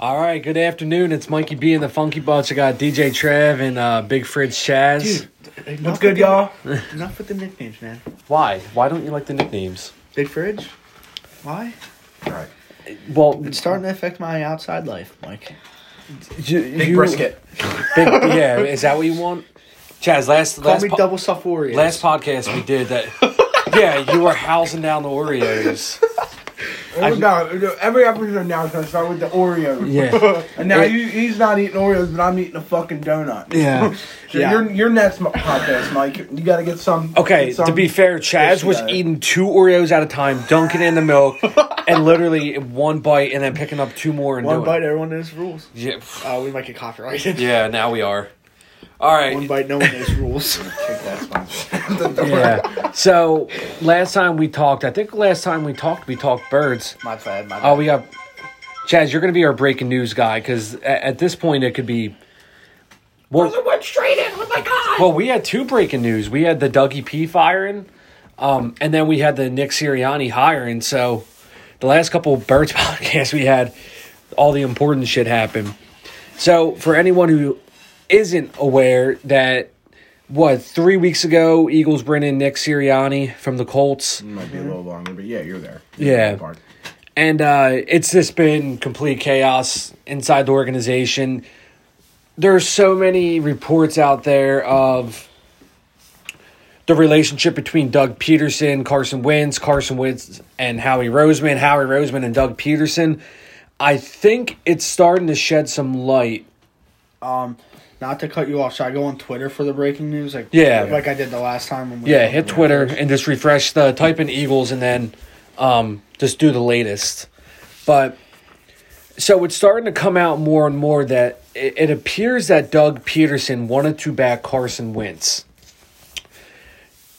All right, good afternoon. It's Mikey B and the Funky Bunch. I got DJ Trev and uh, Big Fridge Chaz. Dude, What's good, y'all? Enough with the nicknames, man. Why? Why don't you like the nicknames? Big fridge. Why? Right. Well, It's starting to affect my outside life, Mike. you, Big you- brisket. Big, yeah, is that what you want? Chaz, last Call last me po- double stuff Oreos. last podcast we did that. yeah, you were housing down the Oreos. Oh, no, every episode now is gonna start with the Oreos. Yeah. and now It- you, he's not eating Oreos, but I'm eating a fucking donut. Yeah. So Yeah. your your next podcast, Mike, you got to get some. Okay, get some to be fair, Chaz was together. eating two Oreos at a time, dunking in the milk, and literally one bite, and then picking up two more and One doing. bite, everyone knows rules. Yeah, Oh, we might get copyrighted. yeah. Now we are. All right. One bite, no one knows rules. Take that sponsor. Yeah. So last time we talked, I think last time we talked, we talked birds. my bad, my bad. Oh, we got Chaz. You're going to be our breaking news guy because at, at this point it could be. Well, went straight in with my guy. well, we had two breaking news. We had the Dougie P firing, um, and then we had the Nick Sirianni hiring. So the last couple of birds podcasts we had, all the important shit happened. So for anyone who isn't aware that. What three weeks ago, Eagles bring in Nick Sirianni from the Colts. Might be a little longer, but yeah, you're there. Yeah. And uh, it's just been complete chaos inside the organization. There's so many reports out there of the relationship between Doug Pederson, Carson Wentz, Carson Wentz, and Howie Roseman, Howie Roseman, and Doug Pederson. I think it's starting to shed some light. Um, not to cut you off, should I go on Twitter for the breaking news? Like, Yeah. like I did the last time. When we Yeah, hit Twitter and just refresh the type in Eagles and then um, just do the latest. But so it's starting to come out more and more that it, it appears that Doug Pederson wanted to back Carson Wentz.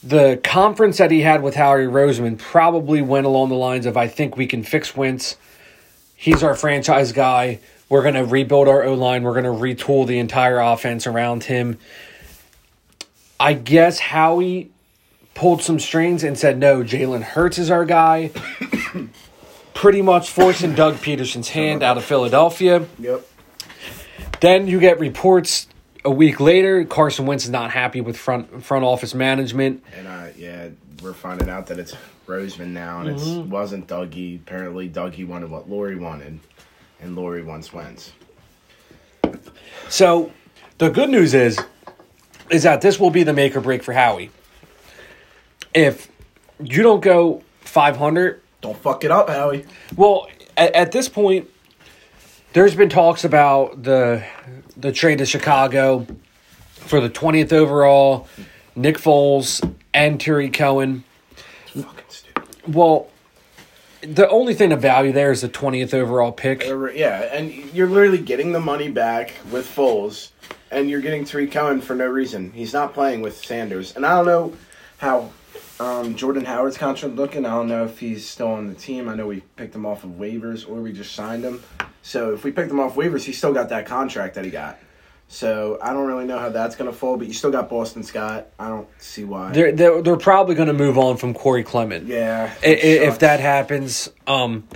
The conference that he had with Howie Roseman probably went along the lines of I think we can fix Wentz. He's our franchise guy. We're going to rebuild our O line. We're going to retool the entire offense around him. I guess Howie pulled some strings and said, no, Jalen Hurts is our guy. Pretty much forcing Doug Pederson's hand out of Philadelphia. Yep. Then you get reports a week later Carson Wentz is not happy with front front office management. And uh, yeah, we're finding out that it's Roseman now, and Mm-hmm. it wasn't Dougie. Apparently, Dougie wanted what Lori wanted, and Lori once Wentz. So the good news is is that this will be the make or break for Howie. If you don't go 500, Don't fuck it up, Howie. Well, at, at this point, there's been talks about the the trade to Chicago for the 20th overall, Nick Foles and Tarik Cohen. Fucking stupid. Well, the only thing of value there is the 20th overall pick. Yeah, and you're literally getting the money back with Foles, and you're getting Tarik Cohen for no reason. He's not playing with Sanders, and I don't know how um, Jordan Howard's contract looking. I don't know if he's still on the team. I know we picked him off of waivers, or we just signed him. So if we picked him off waivers, he still got that contract that he got. So I don't really know how that's gonna fall, but you still got Boston Scott. I don't see why. They're, they're, they're probably going to move on from Corey Clement. yeah, I- if that happens. Um,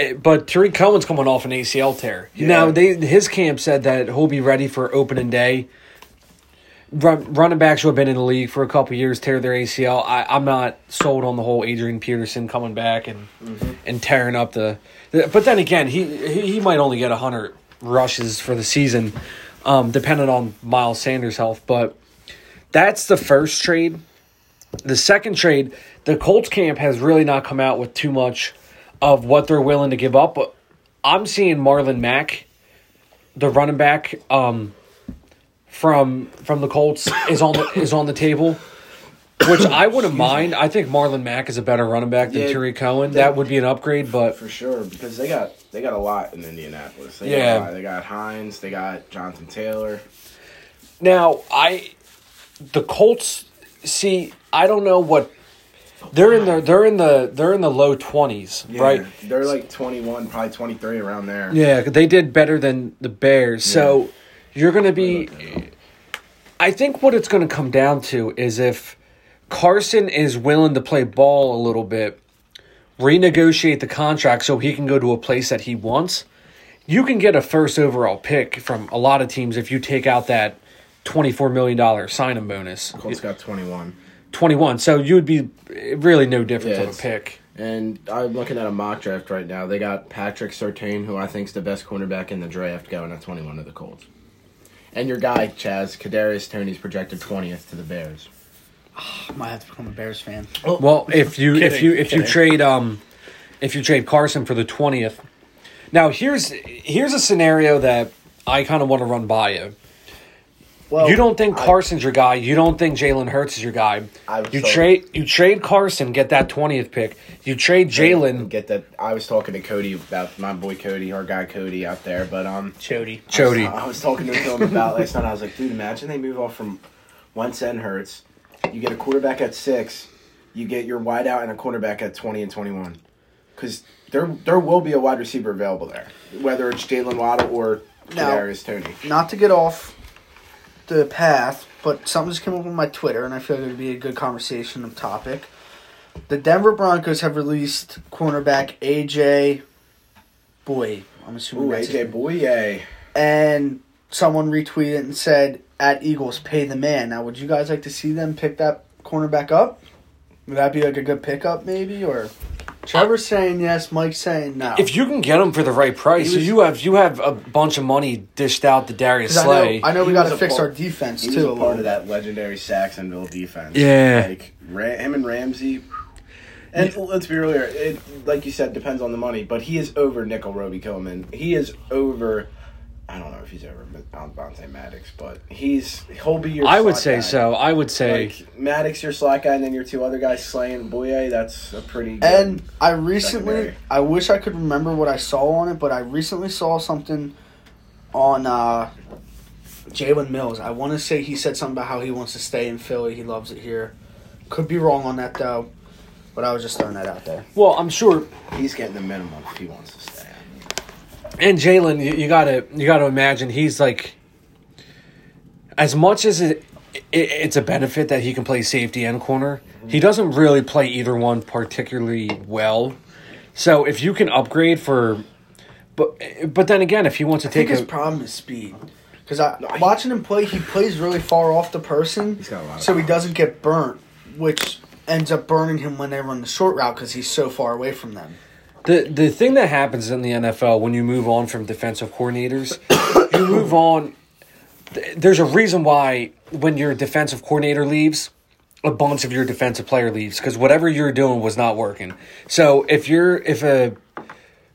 eh, but Tarik Cohen's coming off an ACL tear. Yeah. Now they his camp said that he'll be ready for opening day. Run, running backs who have been in the league for a couple years tear their ACL. I, I'm not sold on the whole Adrian Peterson coming back and and tearing up the, the. But then again, he he, he might only get hundred rushes for the season, um, depending on Miles Sanders' health. But that's the first trade. The second trade, the Colts camp has really not come out with too much of what they're willing to give up. But I'm seeing Marlon Mack, the running back um, from from the Colts, is on the is on the table. Which I wouldn't mind. I think Marlon Mack is a better running back than Yeah, Tarik Cohen. they- That would be an upgrade, but for sure because they got they got a lot in Indianapolis. They Yeah. got they got Hines, they got Jonathan Taylor. Now, I the Colts see I don't know what they're in the they're in the they're in the low 20s, right? They're like 21, probably 23 around there. Yeah, they did better than the Bears. So you're going to be I think what it's going to come down to is if Carson is willing to play ball a little bit, renegotiate the contract so he can go to a place that he wants. you can get a first overall pick from a lot of teams if you take out that twenty-four million dollar sign-in bonus. Colts got 21. Twenty-one, so you would be really no different Yeah, from a pick. And I'm looking at a mock draft right now. They got Patrick Surtain, who I think is the best cornerback in the draft, going at 21 to the Colts. And your guy, Chaz, Kadarius Toney's projected 20th to the Bears. I might have to become a Bears fan. Well, if you if you if you trade um if you trade Carson for the twentieth. Now here's here's a scenario that I kind of want to run by you. Well, you don't think I- Carson's your guy. You don't think Jalen Hurts is your guy. You told- trade you trade Carson, get that twentieth pick. You trade Jalen, Get that. I was talking to Cody about my boy Cody, our guy Cody out there, but um, Chody. Jody. I was talking to him about last night. I was like, dude, imagine they move off from Wentz and Hurts. You get a quarterback at six. You get your wideout and a cornerback at twenty and twenty-one. Because there, there will be a wide receiver available there, whether it's Jaylen Waddle or Kadarius Toney. Not to get off the path, but something just came up on my Twitter, and I feel like it would be a good conversation of topic. The Denver Broncos have released cornerback AJ Bouye. I'm assuming Ooh, that's AJ Bouye. and someone retweeted and said at Eagles pay the man. Now, would you guys like to see them pick that cornerback up? Would that be like a good pickup, maybe? Or Trevor's saying yes, Mike's saying no. if you can get him for the right price, He was- you have you have a bunch of money dished out to Darius 'Cause I know, Slay. I know we He got was to a fix part- our defense He was too. a a part little of that legendary Sacksonville defense. Yeah. like Ra- him and Ramsey. And let's be real here. It, like you said, depends on the money. But he is over Nickell Robey-Coleman. He is over. I don't know if he's over Bonte Maddox, but he's he'll be your. I would say guy. so. I would say Like Maddox, your slot guy, and then your two other guys, Slay and Bouye. That's a pretty. Good, And I recently, Secondary. I wish I could remember what I saw on it, but I recently saw something on uh, Jalen Mills. I want to say he said something about how he wants to stay in Philly. He loves it here. Could be wrong on that though, but I was just throwing that out there. well, I'm sure he's getting the minimum if he wants to stay. And Jalen, you, you gotta you gotta imagine he's like, as much as it, it it's a benefit that he can play safety and corner, he doesn't really play either one particularly well. So if you can upgrade for, but but then again, if he wants to I think take his a, problem is speed. Because I No, he- watching him play, he plays really far off the person, He's got a lot of so he doesn't get burnt, which ends up burning him when they run the short route because he's so far away from them. The the thing that happens in the NFL when you move on from defensive coordinators, you move on. There's a reason why when your defensive coordinator leaves, a bunch of your defensive player leaves because whatever you're doing was not working. So if you're if a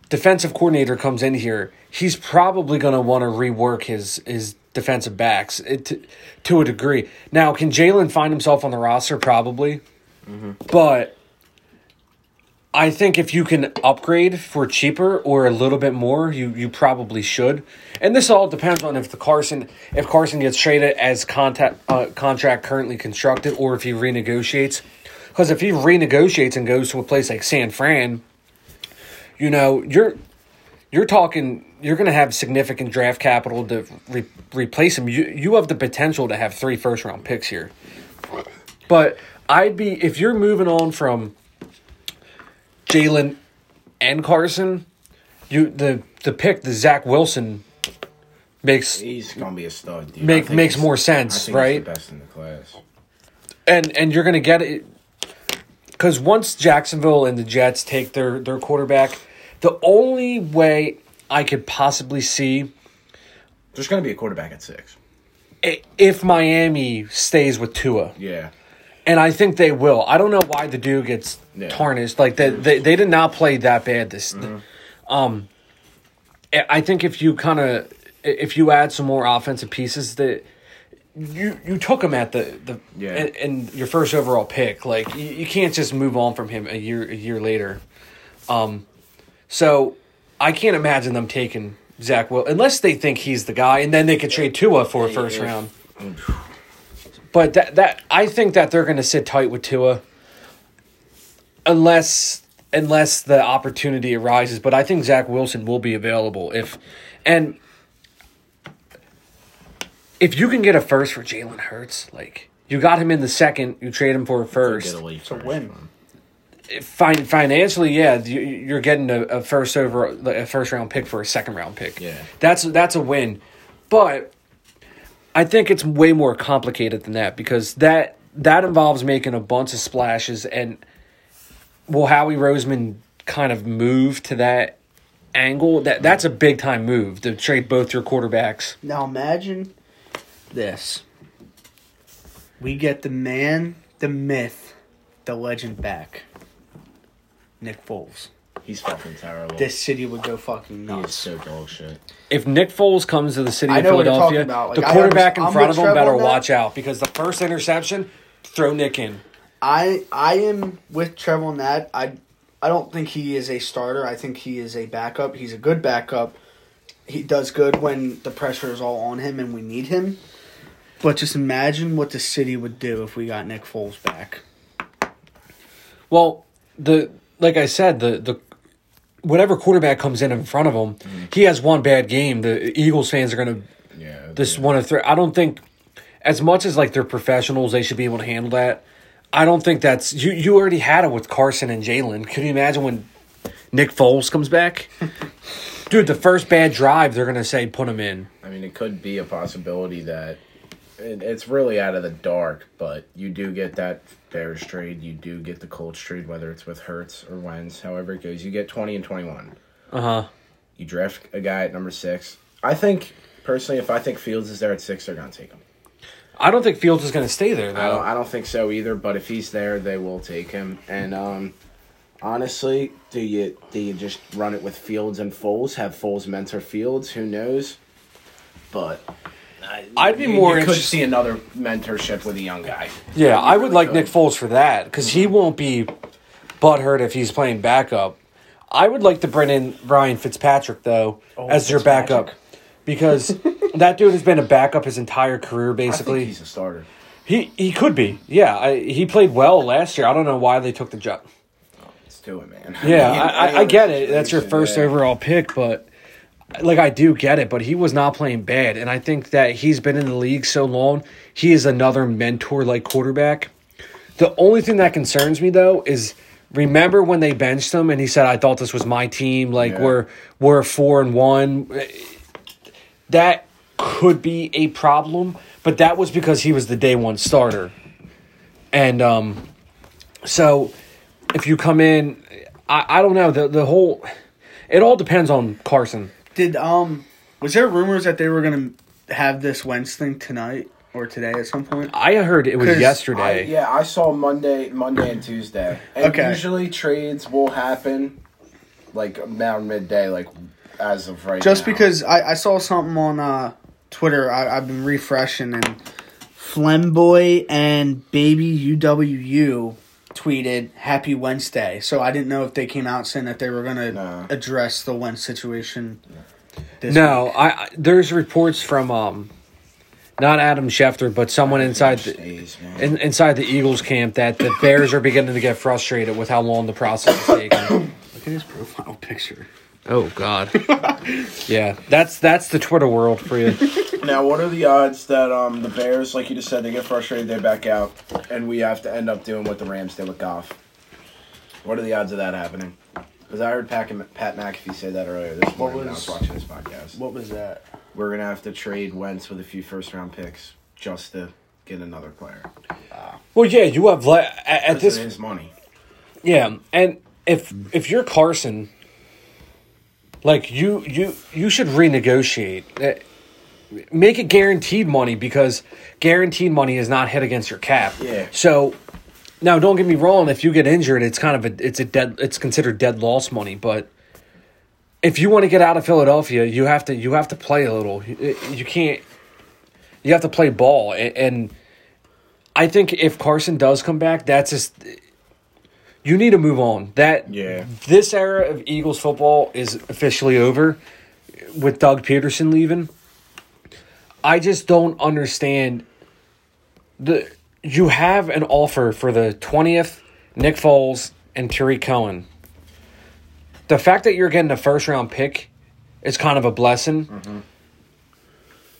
defensive coordinator comes in here, he's probably going to want to rework his his defensive backs it, to, to a degree. Now, can Jalen find himself on the roster? Probably, mm-hmm. but I think if you can upgrade for cheaper or a little bit more, you you probably should. And this all depends on if the Carson if Carson gets traded as contact uh, contract currently constructed or if he renegotiates. Because if he renegotiates and goes to a place like San Fran, you know you're you're talking you're going to have significant draft capital to re- replace him. You you have the potential to have three first round picks here. But I'd be if you're moving on from Jalen and Carson, you the the pick the Zach Wilson makes He's gonna be a stud. Dude. Make- makes more sense, right? He's the best in the class. and and you're gonna get it because once Jacksonville and the Jets take their their quarterback, the only way I could possibly see There's gonna be a quarterback at six. if Miami stays with Tua, Yeah. And I think they will. I don't know why the dude gets Yeah. tarnished. Like they, they they did not play that bad this. Mm-hmm. Um, I think if you kind of if you add some more offensive pieces that. You you took him at the the Yeah. in, in your first overall pick. Like you, you can't just move on from him a year a year later. Um, so I can't imagine them taking Zach Will unless they think he's the guy, and then they could trade Tua for a first round. But that that I think that they're going to sit tight with Tua, unless unless the opportunity arises. But I think Zach Wilson will be available if, and if you can get a first for Jalen Hurts, like you got him in the second, you trade him for a first. Get a late It's a win. one. fin- financially, yeah, you- you're getting a, a first over a first round pick for a second round pick. Yeah. that's that's a win, but I think it's way more complicated than that because that that involves making a bunch of splashes and will Howie Roseman kind of move to that angle? That that's a big time move to trade both your quarterbacks. Now imagine this. We get the man, the myth, the legend back. Nick Foles. He's fucking terrible. This city would go fucking he is nuts. so dog shit. If Nick Foles comes to the city I of know what you're Philadelphia, talking about. the I quarterback in understand- front I'm of with him Trev better on that. watch out because the first interception, throw Nick in. I I am with Trevor on that. I I don't think he is a starter. I think he is a backup. He's a good backup. He does good when the pressure is all on him and we need him. But just imagine what the city would do if we got Nick Foles back. Well, the like I said, the the whatever quarterback comes in in front of him, Mm-hmm. he has one bad game. The Eagles fans are gonna Yeah. just want to throw. I don't think as much as like they're professionals, they should be able to handle that. I don't think that's you. You already had it with Carson and Jalen. Can you imagine when Nick Foles comes back? Dude, the first bad drive, they're gonna say put him in. I mean, it could be a possibility that it, it's really out of the dark, but you do get that Bears trade. You do get the Colts trade, whether it's with Hurts or Wentz, however it goes. You get 20 and 21. Uh huh. You draft a guy at number six. I think, personally, if I think Fields is there at six, they're going to take him. I don't think Fields is gonna stay there I don't, I don't think so either, but if he's there, they will take him. And um, honestly, do you do you just run it with Fields and Foles? Have Foles mentor Fields? Who knows? But I'd be more You could see another mentorship with a young guy. Yeah, I would like. Nick Foles for that because he won't be butthurt if he's playing backup. I would like to bring in Ryan Fitzpatrick though oh, as your backup because that dude has been a backup his entire career I think basically. he's a starter. He he could be. Yeah, I, he played well last year. I don't know why they took the job. Oh, let's do it, man. Yeah, I, I, I get it. That's your first overall pick, but like I do get it. But he was not playing bad, and I think that he's been in the league so long. He is another mentor like quarterback. The only thing that concerns me though is remember when they benched him and he said, "I thought this was my team. Like Yeah. we're we're four and one." That could be a problem, but that was because he was the day one starter, and um, so if you come in, I, I don't know the the whole. It all depends on Carson. Did um was there rumors that they were gonna have this Wentz thing tonight or today at some point? I heard it was 'Cause I, yesterday. yeah, I saw Monday, Monday and Tuesday. And Okay. usually trades will happen like around midday, like as of right now. Just now. because I, I saw something on uh, Twitter, I, I've been refreshing and Flemboy and Baby UWU tweeted Happy Wednesday. So I didn't know if they came out saying that they were gonna No. address the Wentz situation. This No, week. I, I there's reports from um, not Adam Schefter, but someone inside the Stays, in, inside the Eagles camp that the Bears are beginning to get frustrated with how long the process is taking. look at his profile picture. Oh God. yeah, that's that's the Twitter world for you. Now, what are the odds that um the Bears, like you just said, they get frustrated, they back out, and we have to end up doing what the Rams did with Goff? What are the odds of that happening? Because I heard Pat, Pat McAfee say that earlier this What morning when I was was- watching this podcast. What was that? We're gonna have to trade Wentz with a few first round picks just to get another player. Well, yeah, you have le- at, at Because this it is money. Yeah, and if if you're Carson, like you you you should renegotiate. Uh, Make it guaranteed money because guaranteed money is not hit against your cap. Yeah. So now, don't get me wrong. If you get injured, it's kind of a it's a dead it's considered dead loss money. But if you want to get out of Philadelphia, you have to you have to play a little. You, you can't. You have to play ball, and, and I think if Carson does come back, that's just you need to move on. That Yeah. this era of Eagles football is officially over with Doug Pederson leaving. I just don't understand the you have an offer for the 20th Nick Foles and Tarik Cohen. The fact that you're getting a first round pick is kind of a blessing. Mm-hmm.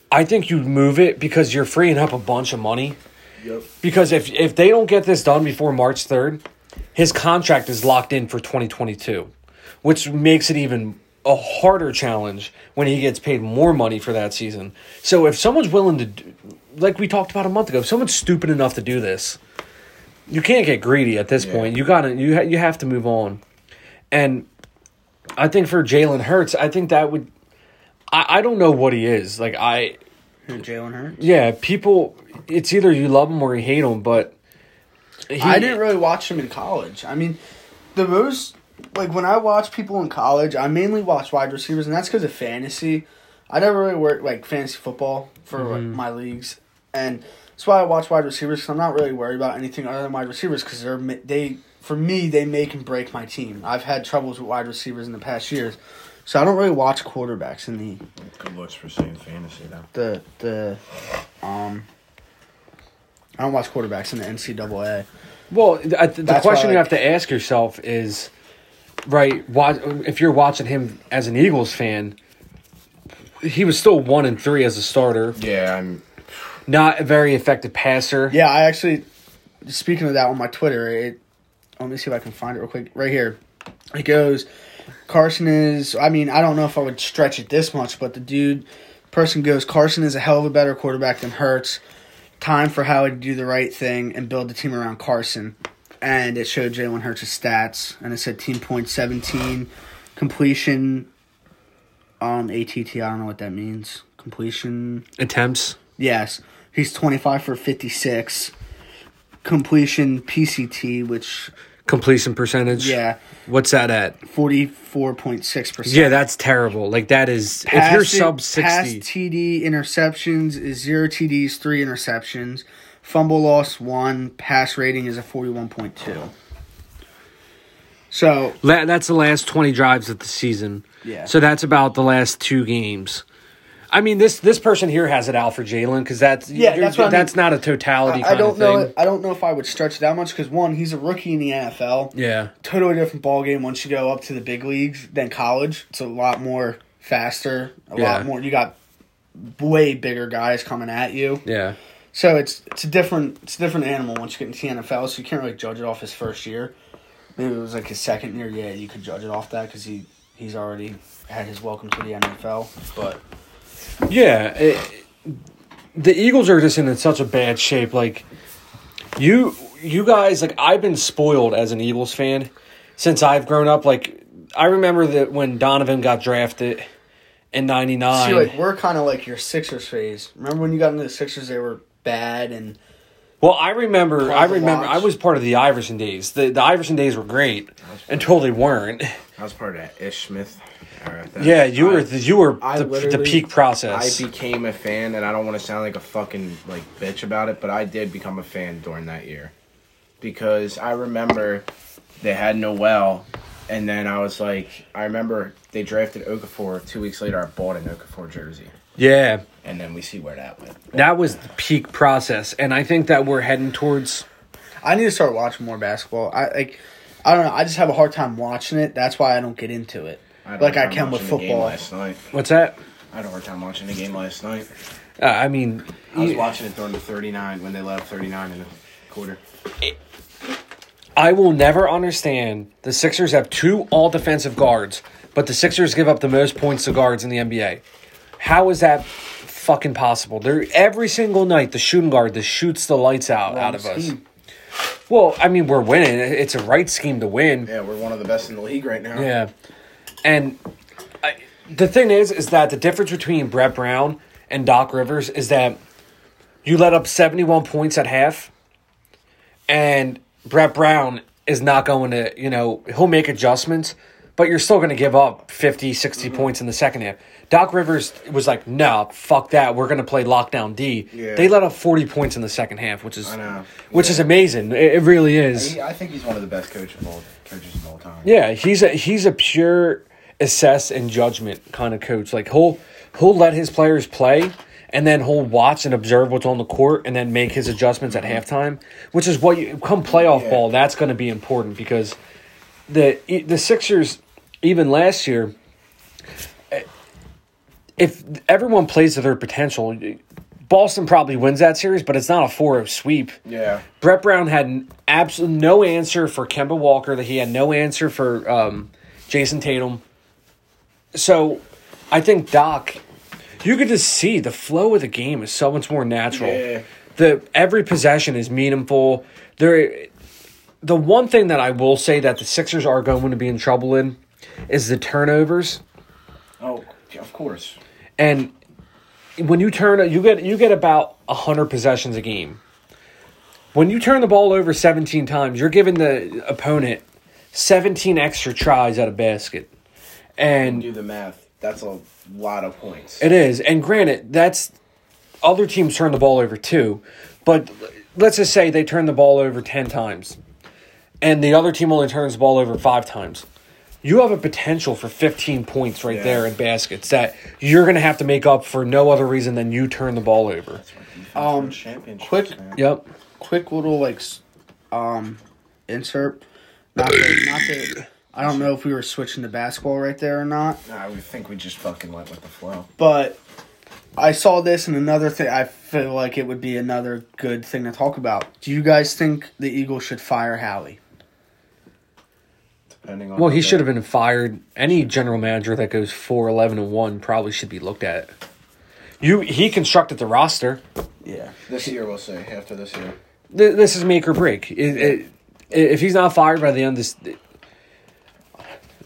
I think you move it because you're freeing up a bunch of money. Yep. Because if if they don't get this done before March third, his contract is locked in for 2022, which makes it even a harder challenge when he gets paid more money for that season. So if someone's willing to, do, like we talked about a month ago, if someone's stupid enough to do this, you can't get greedy at this Yeah. point. You gotta you ha- you have to move on, and I think for Jalen Hurts, I think that would. I, I don't know what he is like. I Jalen Hurts? yeah, people. It's either you love him or you hate him, but he, I didn't really watch him in college. I mean, the most like when I watch people in college, I mainly watch wide receivers, and that's because of fantasy. I never really worked like fantasy football for like, my leagues, and that's why I watch wide receivers. Cause I'm not really worried about anything other than wide receivers because they're they for me they make and break my team. I've had troubles with wide receivers in the past years, so I don't really watch quarterbacks in the Good looks for saying fantasy though. the the um. I don't watch quarterbacks in the NCAA. Well, th- I- the That's question why, you have to ask yourself is, right? Watch, if you're watching him as an Eagles fan, he was still one and three as a starter. Yeah, I'm. Not a very effective passer. Yeah, I actually speaking of that on my Twitter, it let me see if I can find it real quick. Right here. It goes Carson is I mean, I don't know if I would stretch it this much, but the dude person goes, Carson is a hell of a better quarterback than Hurts. Time for Howie to do the right thing and build the team around Carson. And it showed Jalen Hurts' stats and it said team point seventeen, completion um ATT, I don't know what that means. Completion Attempts. Yes. He's 25 for 56. Completion PCT, which, Completion percentage. yeah, What's that at? 44.6%. Yeah, that's terrible. Like that is if you're Pass- sub Pass sixty. TD interceptions is zero TDs, three interceptions. Fumble loss, one. Pass rating is a 41.2. So, La- that's the last twenty drives of the season. Yeah. So that's about the last two games. I mean, this this person here has it out for Jalen because that's Yeah, you're- that's I mean. not a totality. I, I don't know. thing. I don't know if I would stretch it that much because one, he's a rookie in the NFL. Yeah. totally different ball game once you go up to the big leagues than college. It's a lot more faster, a Yeah. lot more. You got way bigger guys coming at you, Yeah. so it's it's a different it's a different animal once you get into the NFL. So you can't really judge it off his first year. Maybe it was like his second year. Yeah, you could judge it off that because he he's already had his welcome to the NFL. But Yeah, it, the Eagles are just in such a bad shape. Like you, you guys, like I've been spoiled as an Eagles fan since I've grown up. Like I remember that when Donovan got drafted in see, '99. like we're kind of like your Sixers phase. Remember when you got into the Sixers? They were bad and well, I remember, I remember, watch. I was part of the Iverson days. The the Iverson days were great until they weren't. I was part of that Ish Smith era. Yeah, you were the, you were the, the peak process. I became a fan, and I don't want to sound like a fucking like bitch about it, but I did become a fan during that year because I remember they had Noel, and then I was like, I remember they drafted Okafor. Two weeks later, I bought an Okafor jersey, yeah, and then we see where that went. that was the peak process, and I think that we're heading towards. I need to start watching more basketball. I like. I don't know. I just have a hard time watching it. That's why I don't get into it. had a Like I time can with watching game football. last night. What's that? I had a hard time watching the game last night. Uh, I mean, I was you- watching it during the 39 when they let up 39 in the quarter. I will never understand the Sixers have two all defensive guards, but the Sixers give up the most points to guards in the NBA. How is that fucking possible? They're every single night the shooting guard that shoots the lights out out of us. Scheme. Well, I mean we're winning. It's a right scheme to win. Yeah, we're one of the best in the league right now. Yeah, and I, the thing is, is that the difference between Brett Brown and Doc Rivers is that you let up seventy-one points at half, and Brett Brown is not going to, you know, he'll make adjustments, but you're still going to give up 50, 60 Mm-hmm. points in the second half. Doc Rivers was like, no, fuck that. We're going to play lockdown D. Yeah. They let up 40 points in the second half, which is I know. which is amazing. It, it really is. He- I think he's one of the best coach of all, coaches of all time. Yeah, he's a he's a pure assess and judgment kind of coach. Like he'll he'll let his players play and then he'll watch and observe what's on the court and then make his adjustments at halftime, which is what you come playoff Yeah. ball, that's going to be important because the the Sixers even last year if everyone plays to their potential, Boston probably wins that series, but it's not a 4 0 sweep. Yeah. Brett Brown had absolutely no answer for Kemba Walker, that he had no answer for um, Jayson Tatum. So I think Doc, you could just see the flow of the game is so much more natural. Yeah. The every possession is meaningful. There, the one thing that I will say that the Sixers are going to be in trouble in is the turnovers. Oh, of course. And when you turn you get you get about 100 possessions a game. When you turn the ball over 17 times, you're giving the opponent 17 extra tries at a basket. And Do the math. That's a lot of points. it is. And granted, that's other teams turn the ball over too. But let's just say they turn the ball over 10 times. And the other team only turns the ball over 5 times. You have a potential for 15 points right Yeah. there in baskets that you're going to have to make up for no other reason than you turn the ball over. Um, quick- man. Yep. quick little like um insert. Not that, not that I don't know if we were switching to basketball right there or not, Nah, I would think we just fucking went with the flow. but I saw this and another thing. I feel like it would be another good thing to talk about. Do you guys think the Eagles should fire Howie? Depending on Well, he should have been fired. Any general manager that goes 4 11 and 1 probably should be looked at. You he constructed the roster. Yeah. This year, we'll say after this year. Th- This is make or break. It, it, if he's not fired by the end of this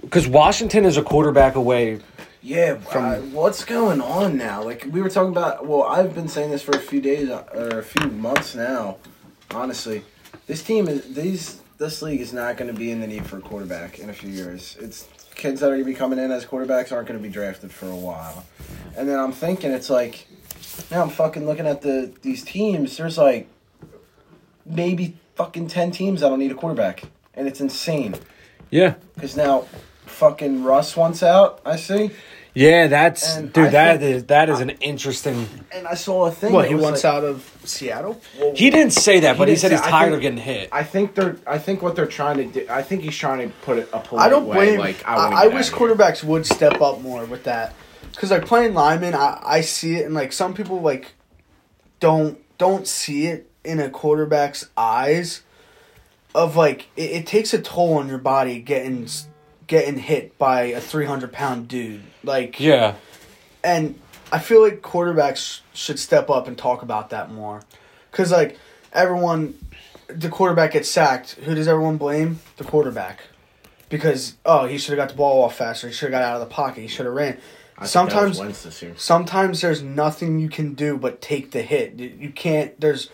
because Washington is a quarterback away. Yeah, uh, what's going on now? Like we were talking about. Well, I've been saying this for a few days or a few months now. Honestly, this team is these. This league is not going to be in the need for a quarterback in a few years. It's kids that are going to be coming in as quarterbacks aren't going to be drafted for a while. And then I'm thinking, it's like now I'm fucking looking at the these teams. There's like maybe fucking ten teams that don't need a quarterback, and it's insane. Yeah, Because now, fucking Russ wants out. I see. Yeah, that's And dude. I That think- is that is an interesting. And I saw a thing. What he was wants like- out of Seattle? well, He didn't say that, He but he said say- he's tired think- of getting hit. I think they're. I think what they're trying to do. I think he's trying to put it a polite I don't way. blame. Like I, I, I, wish out of here. quarterbacks would step up more with that, because like playing lineman, I, I see it, and like some people like don't don't see it in a quarterback's eyes. Of like it, it takes a toll on your body getting s- getting hit by a three hundred pound dude. Like yeah, and I feel like quarterbacks should step up and talk about that more, because like everyone, the quarterback gets sacked. Who does everyone blame? The quarterback, because oh he should have got the ball off faster. He should have got out of the pocket. He should have ran. I think that was Sometimes this year. sometimes there's nothing you can do but take the hit. You you can't. There's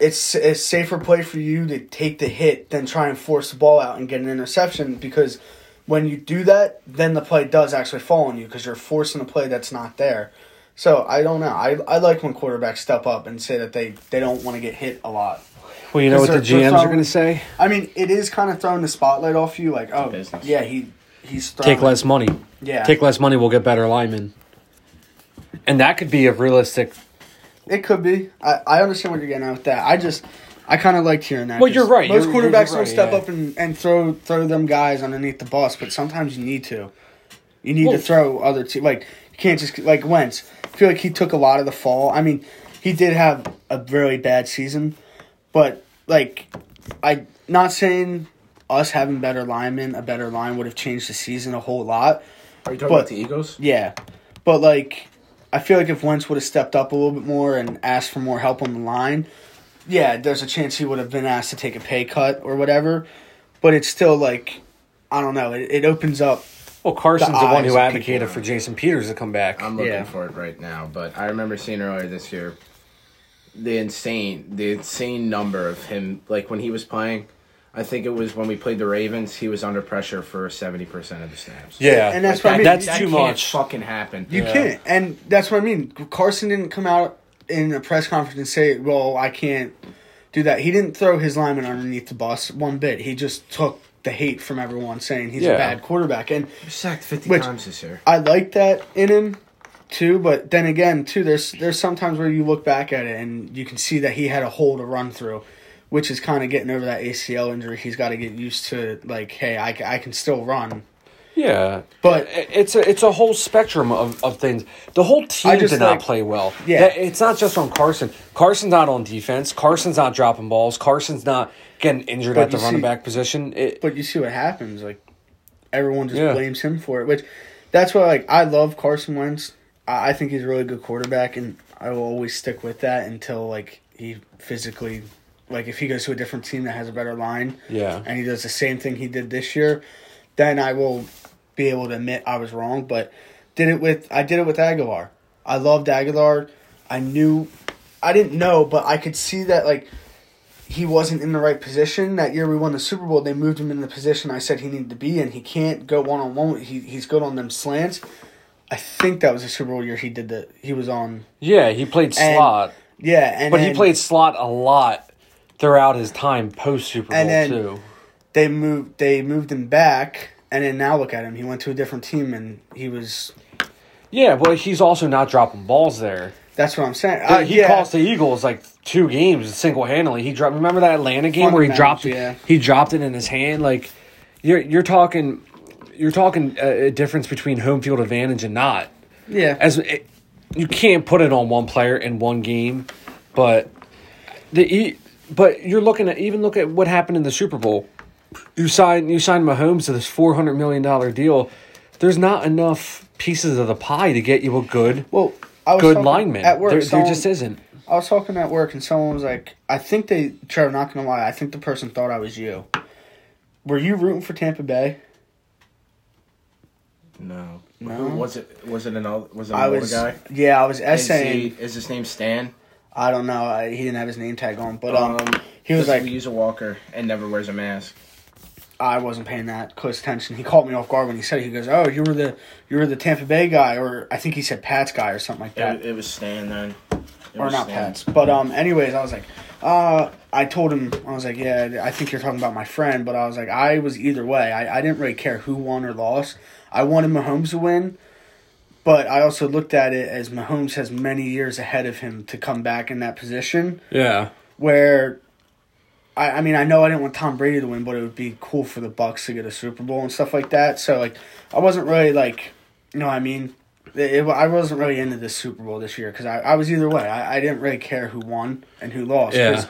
it's a safer play for you to take the hit than try and force the ball out and get an interception because when you do that, then the play does actually fall on you because you're forcing a play that's not there. So I don't know. I I like when quarterbacks step up and say that they they don't want to get hit a lot. well, you know what the Because they're- they're GMs are going to say? I mean, it is kind of throwing the spotlight off you. Like, oh yeah, he he's throwing, Take less money. Yeah, Take less money. We'll get better linemen. And that could be a realistic. It could be. I, I understand what you're getting at with that. I just I kind of liked hearing that. Well, you're right. Most You're- you're quarterbacks right, don't step yeah. up and, and throw throw them guys underneath the bus, but sometimes you need to. You need Well- to throw other te- like you can't just like Wentz. I feel like he took a lot of the fall. I mean, he did have a really bad season, but like I not saying us having better linemen, a better line would have changed the season a whole lot. Are you talking But- about the Eagles? Yeah, but like, I feel like if Wentz would have stepped up a little bit more and asked for more help on the line, yeah, there's a chance he would have been asked to take a pay cut or whatever. But it's still like, I don't know. It, it opens up. Well, Carson's the, The one who advocated for Jason Peters to come back. I'm looking Yeah. for it right now, but I remember seeing earlier this year the insane, the insane number of him. Like when he was playing, I think it was when we played the Ravens. He was under pressure for seventy percent of the snaps. yeah, And that's Like, what I mean. That's that too can't much. Fucking happen. You Yeah. can't, and that's what I mean. Carson didn't come out in a press conference and say, "Well, I can't do that." He didn't throw his lineman underneath the bus one bit. He just took the hate from everyone saying he's Yeah. a bad quarterback, and He sacked fifty Which- times this year. I like that in him too, but then again, too, there's there's sometimes where you look back at it and you can see that he had a hole to run through, which is kind of getting over that ACL injury. He's got to get used to like, hey, I, I can still run. Yeah, But- it's a it's a whole spectrum of, of things. The whole team did not like- play well. Yeah. It's not just on Carson. Carson's not on defense. Carson's not dropping balls. Carson's not getting injured at the you running back position. It, But you see what happens. Like everyone just Yeah. blames him for it, which that's why like I love Carson Wentz. I, I think he's a really good quarterback, and I will always stick with that until like he physically, like if he goes to a different team that has a better line, yeah, and he does the same thing he did this year, then I will be able to admit I was wrong. But did it with I did it with Agholor. I loved Agholor. I knew I didn't know, but I could see that like he wasn't in the right position. That year we won the Super Bowl, they moved him in the position I said he needed to be in. He can't go one on one. He he's good on them slants. I think that was the Super Bowl year he did the he was on yeah. He played And- slot, yeah, and but he played slot a lot throughout his time post Super Bowl And then- too. they moved they moved him back and then now look at him. He went to a different team and he was Yeah, but he's also not dropping balls there. that's what I'm saying. Uh, he yeah. cost the Eagles like two games single handedly. He dropped. Remember that Atlanta game where he dropped yeah. he dropped it in his hand. Like you're you're talking you're talking a, a difference between home field advantage and not. Yeah. As it, you can't put it on one player in one game, but the but you're looking at even look at what happened in the Super Bowl. You sign you signed Mahomes to this four hundred million dollar deal. There's not enough pieces of the pie to get you a good well, I was good lineman. at work. there, there just isn't. I was talking at work and someone was like, "I think they." Trevor, not gonna lie, I think the person thought I was you. Were you rooting for Tampa Bay? No. No? Who was it? Was it an old, was it an I was. guy? Yeah, I was Is, essaying. he, is his name Stan? I don't know. I, he didn't have his name tag on, but um, he was like, "We use a walker and never wears a mask. I wasn't paying that close attention. He caught me off guard when he said it. He goes, "Oh, you were the you were the Tampa Bay guy," or I think he said Pat's guy or something like that. It, it was Stan then. It or not Stan. Pat's. But um, anyways, I was like, uh, I told him I was like, yeah, I think you're talking about my friend, but I was like, I was either way. I, I didn't really care who won or lost. I wanted Mahomes to win, but I also looked at it as Mahomes has many years ahead of him to come back in that position Yeah. where. I, I mean, I know I didn't want Tom Brady to win, but it would be cool for the Bucs to get a Super Bowl and stuff like that. So, like, I wasn't really like, you know, what I mean, it, it- I wasn't really into this Super Bowl this year because I, I was either way. I, I didn't really care who won and who lost. Yeah.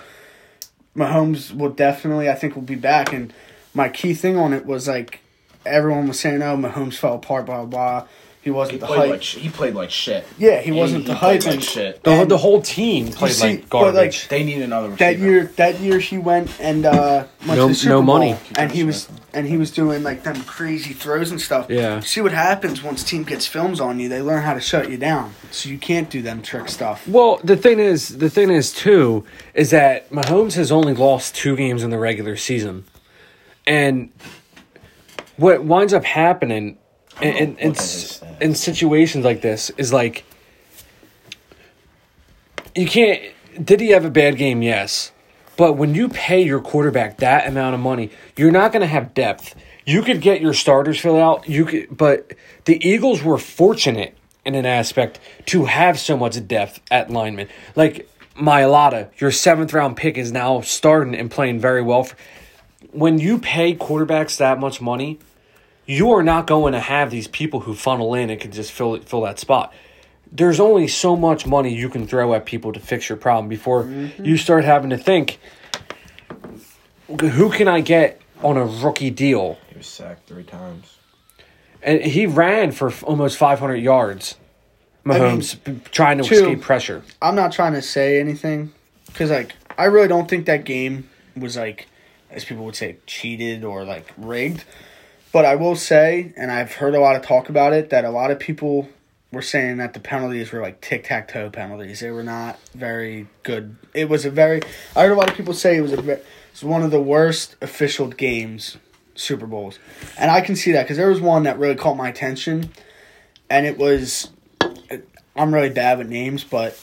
Mahomes will definitely, I think, will be back. And my key thing on it was like everyone was saying, "Oh, Mahomes fell apart." Blah blah. blah. He He wasn't the played hype. like sh- he played like shit. yeah, he wasn't he, the he played hype. like and shit. The, And- the whole team played see, like but, like, garbage. They need another that year that year he went and uh went No- to the Super no Bowl, money. and he was and he was doing like them crazy throws and stuff Yeah. see what happens once team gets films on you they learn how to shut you down so you can't do them trick stuff well, the thing is, the thing is too, is that Mahomes has only lost two games in the regular season, and what winds up happening in in, in, looking at his s- stats. situations like this is like you can't. Did he have a bad game? Yes. But when you pay your quarterback that amount of money, you're not going to have depth. You could get your starters filled out. You could, but the Eagles were fortunate in an aspect to have so much depth at lineman. Like Mailata, your seventh round pick is now starting and playing very well. For, when you pay quarterbacks that much money, you are not going to have these people who funnel in and can just fill fill that spot. There's only so much money you can throw at people to fix your problem before mm-hmm. you start having to think, who can I get on a rookie deal? He was sacked three times. And he ran for almost 500 yards. Mahomes b- trying to two- escape pressure. i'm not trying to say anything because like i really don't think that game was like as people would say cheated or like rigged but i will say and i've heard a lot of talk about it that a lot of people were saying that the penalties were like tic-tac-toe penalties. They were not very good. It was a very i heard a lot of people say it was a ve- it was one of the worst official games super bowls. And i can see that because there was one that really caught my attention and it was i'm really bad with names but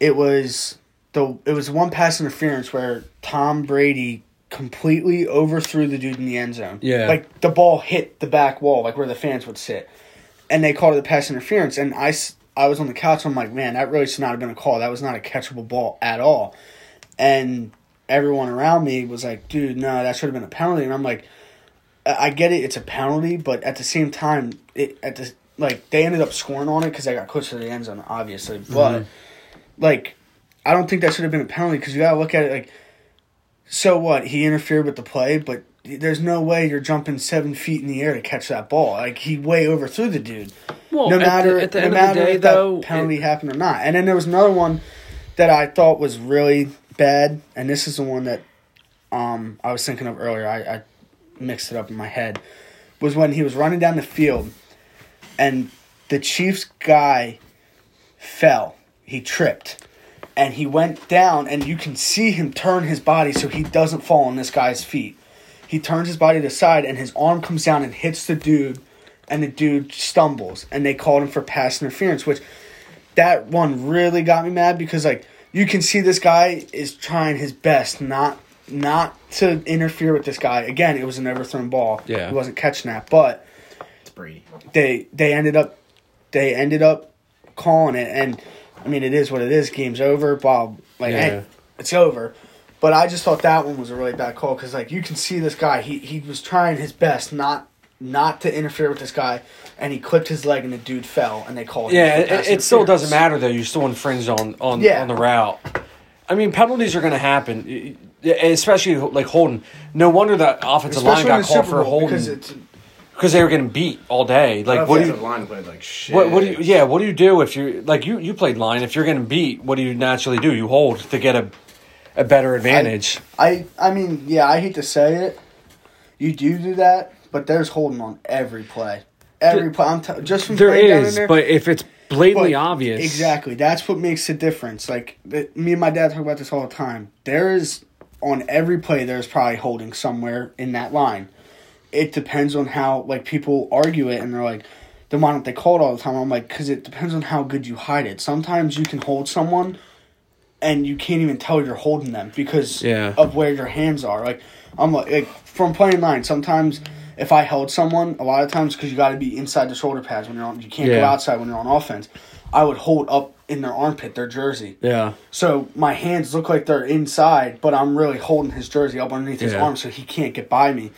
it was the it was one pass interference where tom brady completely overthrew the dude in the end zone Yeah. like the ball hit the back wall like where the fans would sit and they called it a pass interference. And I, I was on the couch. I'm like, man, that really should not have been a call. That was not a catchable ball at all. And everyone around me was like, dude, no, that should have been a penalty. And I'm like, I get it. It's a penalty, but at the same time, it at the like they ended up scoring on it because they got close to the end zone, obviously. But mm-hmm. like, I don't think that should have been a penalty because you gotta look at it like. So what? He interfered with the play, but there's no way you're jumping seven feet in the air to catch that ball. Like he way overthrew the dude. Well, no at the- matter at the no end of the matter day, if that though, penalty happened or not. And then there was another one that I thought was really bad, and this is the one that um, I was thinking of earlier. I, I mixed it up in my head. Was when he was running down the field, and the Chiefs guy fell. He tripped, and he went down, and you can see him turn his body so he doesn't fall on this guy's feet. He turns his body to the side, and his arm comes down and hits the dude, and the dude stumbles, and they called him for pass interference, which that one really got me mad because like you can see this guy is trying his best not not to interfere with this guy. Again, it was an overthrown ball. Yeah. he wasn't catching that, but It's Brady. they they ended up they ended up calling it and I mean it is what it is game's over Bob like Yeah. hey, it's over but I just thought that one was a really bad call because like you can see this guy he he was trying his best not not to interfere with this guy and he clipped his leg and the dude fell and they called him Yeah, it, it still doesn't matter though. You still infringed on on Yeah. on the route. I mean, penalties are going to happen, especially like holding. No wonder that offensive especially line got called for holding because they were getting beat all day. Like, what do you? line played like shit? What, what do you? Yeah, what do you do if you like you you played line? If you're getting beat, what do you naturally do? You hold to get a a better advantage. I I mean yeah I hate to say it you do do that but there's holding on every play every play I'm t- just from there playing down in is, there, but if it's blatantly But obvious, Exactly. That's what makes the difference. Like me and my dad talk about this all the time. There is on every play there's probably holding somewhere in that line. It depends on how like people argue it and they're like, then why don't they call it all the time? I'm like, because it depends on how good you hide it. Sometimes you can hold someone and you can't even tell you're holding them because Yeah. of where your hands are. Like I'm like, like from playing line. Sometimes if I held someone, a lot of times because you got to be inside the shoulder pads when you're on, you can't go outside when you're on offense. I would hold up in their armpit their jersey. yeah, So my hands look like they're inside, but I'm really holding his jersey up underneath his arm so he can't get by me.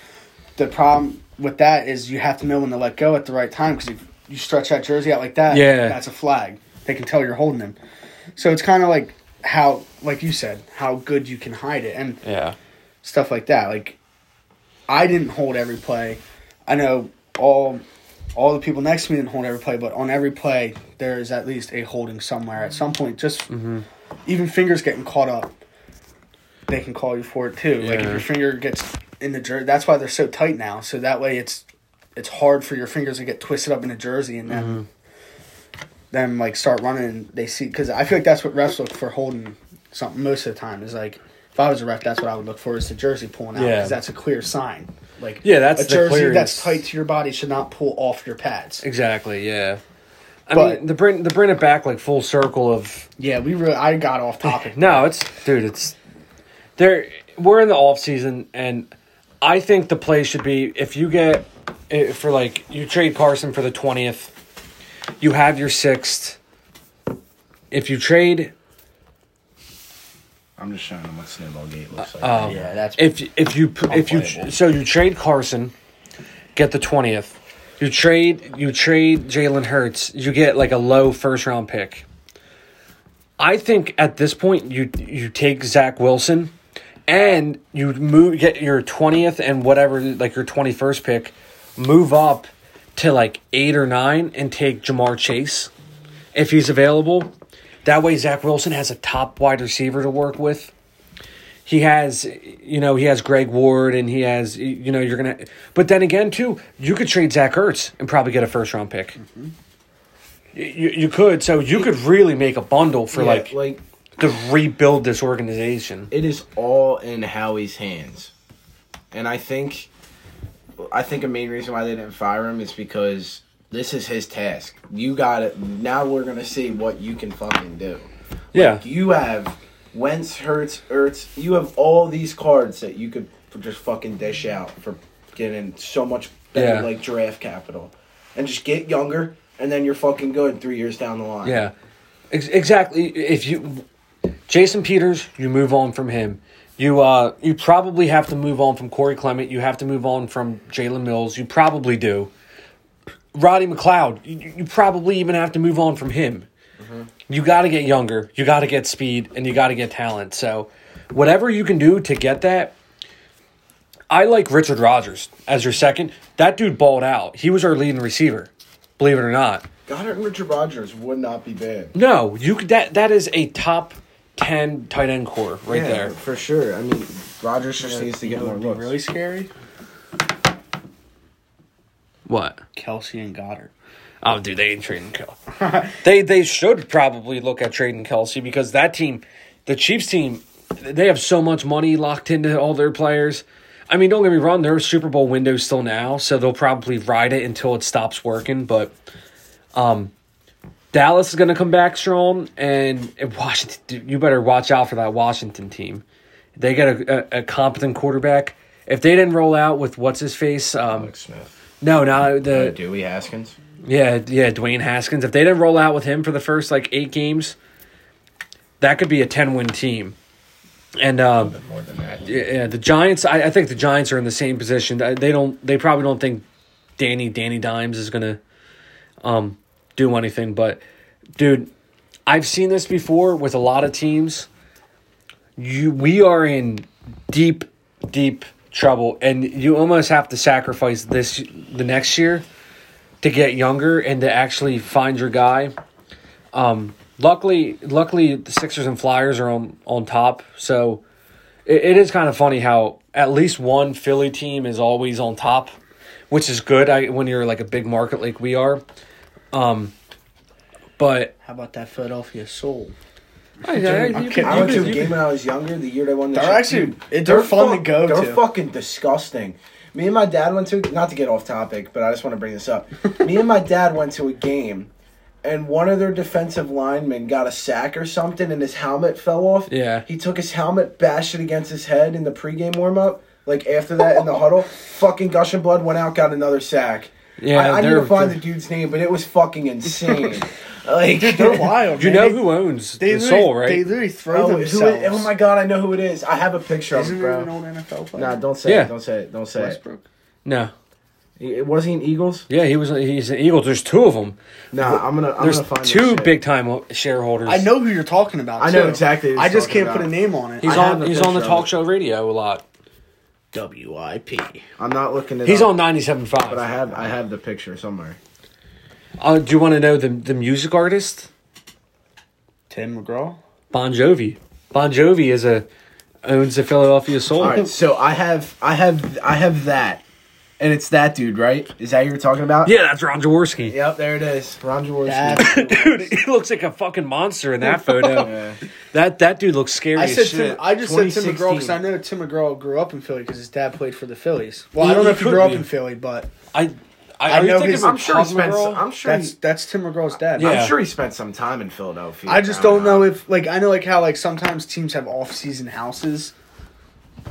The problem with that is you have to know when to let go at the right time because if you stretch that jersey out like that, Yeah. that's a flag. They can tell you're holding them. So it's kind of like how, like you said, how good you can hide it and yeah, stuff like that. Like I didn't hold every play. I know all all the people next to me didn't hold every play, but on every play there is at least a holding somewhere at some point. Just Mm-hmm. even fingers getting caught up, they can call you for it too. Like if your finger gets in the jersey, that's why they're so tight now. So that way it's it's hard for your fingers to get twisted up in a jersey and then Mm-hmm. then like start running. and They see because I feel like that's what refs look for holding something most of the time is like. If I was a ref, that's what I would look for is the jersey pulling out Yeah. because that's a clear sign. Like Yeah, that's a the jersey clearance. that's tight to your body should not pull off your pads. exactly. Yeah. I But- mean, the bring to bring it back like full circle of Yeah, we really I got off topic. No, it's dude, it's there we're in the off season and I think the play should be if you get eh, for like you trade Carson for the 20th, you have your 6th. If you trade I'm just showing them what Snowball Gate looks like. um, Yeah, that's if if you if you so you trade Carson, get the 20th. You trade you trade Jalen Hurts, you get like a low first round pick. I think at this point you you take Zach Wilson and you move get your twentieth and whatever like your twenty first pick, move up to like eight or nine and take Ja'Marr Chase if he's available. That way Zach Wilson has a top wide receiver to work with. He has you know, he has Greg Ward and he has you know, you're gonna but then again too, you could trade Zach Ertz and probably get a first round pick. Mm-hmm. You, you could, so you could really make a bundle for Yeah, like like to rebuild this organization. it is all in Howie's hands, and I think, I think a main reason why they didn't fire him is because this is his task. You got it. Now we're gonna see what you can fucking do. Yeah, You have Wentz, Hurts, Ertz. You have all these cards that you could just fucking dish out for getting so much better, Yeah. like draft capital, and just get younger, and then you're fucking good three years down the line. yeah, Ex- exactly. If you, Jason Peters, you move on from him. You uh you probably have to move on from Corey Clement. You have to move on from Jalen Mills. You probably do. Roddy McLeod. You, you probably even have to move on from him. You got to get younger. You got to get speed, and you got to get talent. So, whatever you can do to get that. I like Richard Rodgers as your second. That dude balled out. He was our leading receiver. Believe it or not. Goedert and Richard Rodgers would not be bad. No, you that that is a top ten tight end core right Yeah, there. for sure. I mean, Rodgers just needs to get more Would be looks. really scary. What? Kelce and Goedert. Oh, dude, they ain't trading Kelce. they they should probably look at trading Kelce because that team, the Chiefs team, they have so much money locked into all their players. I mean, don't get me wrong, their Super Bowl window still now, so they'll probably ride it until it stops working. But um, Dallas is going to come back strong, and and Washington, dude, you better watch out for that Washington team. They got a, a, a competent quarterback. If they didn't roll out with what's his face, um, Alex Smith. no, no, Uh, the Dewey Haskins. yeah, yeah, Dwayne Haskins. If they didn't roll out with him for the first like eight games, that could be a ten win team. And um, More than that. yeah, the Giants. I, I think the Giants are in the same position. Uh, They don't. They probably don't think Danny Danny Dimes is gonna um, do anything. But dude, I've seen this before with a lot of teams. You, we are in deep, deep trouble, and you almost have to sacrifice this the next year to get younger and to actually find your guy. Um, luckily, luckily the Sixers and Flyers are on on top, so it, it is kind of funny how at least one Philly team is always on top, which is good. I, when you're like a big market like we are, um, but How about that Philadelphia Soul? I, I, you kidding. could- I you went to a game could- when I was younger. The year they won the They're chip- actually- Dude, it- they're fun to go They're to. fucking disgusting. Me and my dad went to not to get off topic, but I just want to bring this up. Me and my dad went to a game, and one of their defensive linemen got a sack or something, and his helmet fell off. Yeah. he took his helmet, bashed it against his head in the pregame warm up. Like after that in the huddle, fucking gushing blood went out, got another sack. Yeah, I, I need to find the dude's name, but it was fucking insane. like They're wild. You man. know who owns They the literally- soul, right? They literally throw Oh, who themselves. it- oh my god, I know who it is. I have a picture of Isn't it, there bro. an old NFL player? Nah, don't say Yeah. it. Don't say it. Don't say Westbrook. no. it. Was he in Eagles? Yeah, he was. He's an Eagles. There's two of them. Nah, I'm gonna. I'm There's gonna find this two shit. big time shareholders. I know who you're talking about. I know too. exactly who I just talking can't put a name on it. He's I have on. a He's on the picture talk it. show radio a lot. WIP. I'm not looking at. He's on 97.5. But I have. I have the picture somewhere. Uh, do you want to know the the music artist? Tim McGraw. Bon Jovi. Bon Jovi is a owns the Philadelphia Soul. All right, so I have. I have. I have that, and it's that dude, right? Is that who you're talking about? Yeah, that's Ron Jaworski. Yep, there it is. Ron Jaworski. Dude, he looks like a fucking monster in that photo. Yeah. That that dude looks scary I as said shit. Tim, I just said Tim 2016. McGraw because I know Tim McGraw grew up in Philly because his dad played for the Phillies. Well, He- I don't know he if he could grew up be. in Philly, but I I, I are know his- I'm sure he Cub spent. McGraw? I'm sure. that's he, that's Tim McGraw's dad. Yeah. I'm sure he spent some time in Philadelphia. I just don't know if like I know like how like sometimes teams have off season houses.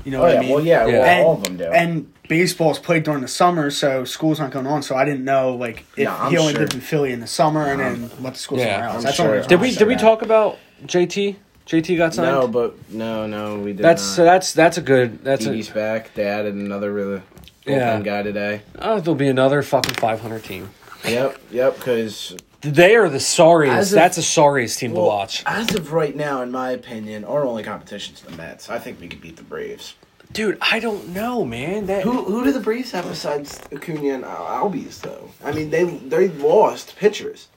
You know Oh what yeah, I mean? well yeah, Yeah. well, and, all of them do. And baseball's played during the summer, so school's not going on. So I didn't know like if No, he only sure. lived in Philly in the summer and then went to school Yeah, somewhere else. I'm That's sure. only Did we did we that. talk about JT? JT got signed. no, but no, no, we did that's not. so that's that's a good. That's a, D's back. They added another really Yeah. guy today. oh, there'll be another fucking 500 team. Yep, yep. Because They are the sorriest. Of- that's the sorriest team to watch. As of right now, in my opinion, our only competition's the Mets. I think we could beat the Braves. Dude, I don't know, man. That Who who do the Braves have besides Acuna and Al- Albies though? I mean, they they lost pitchers.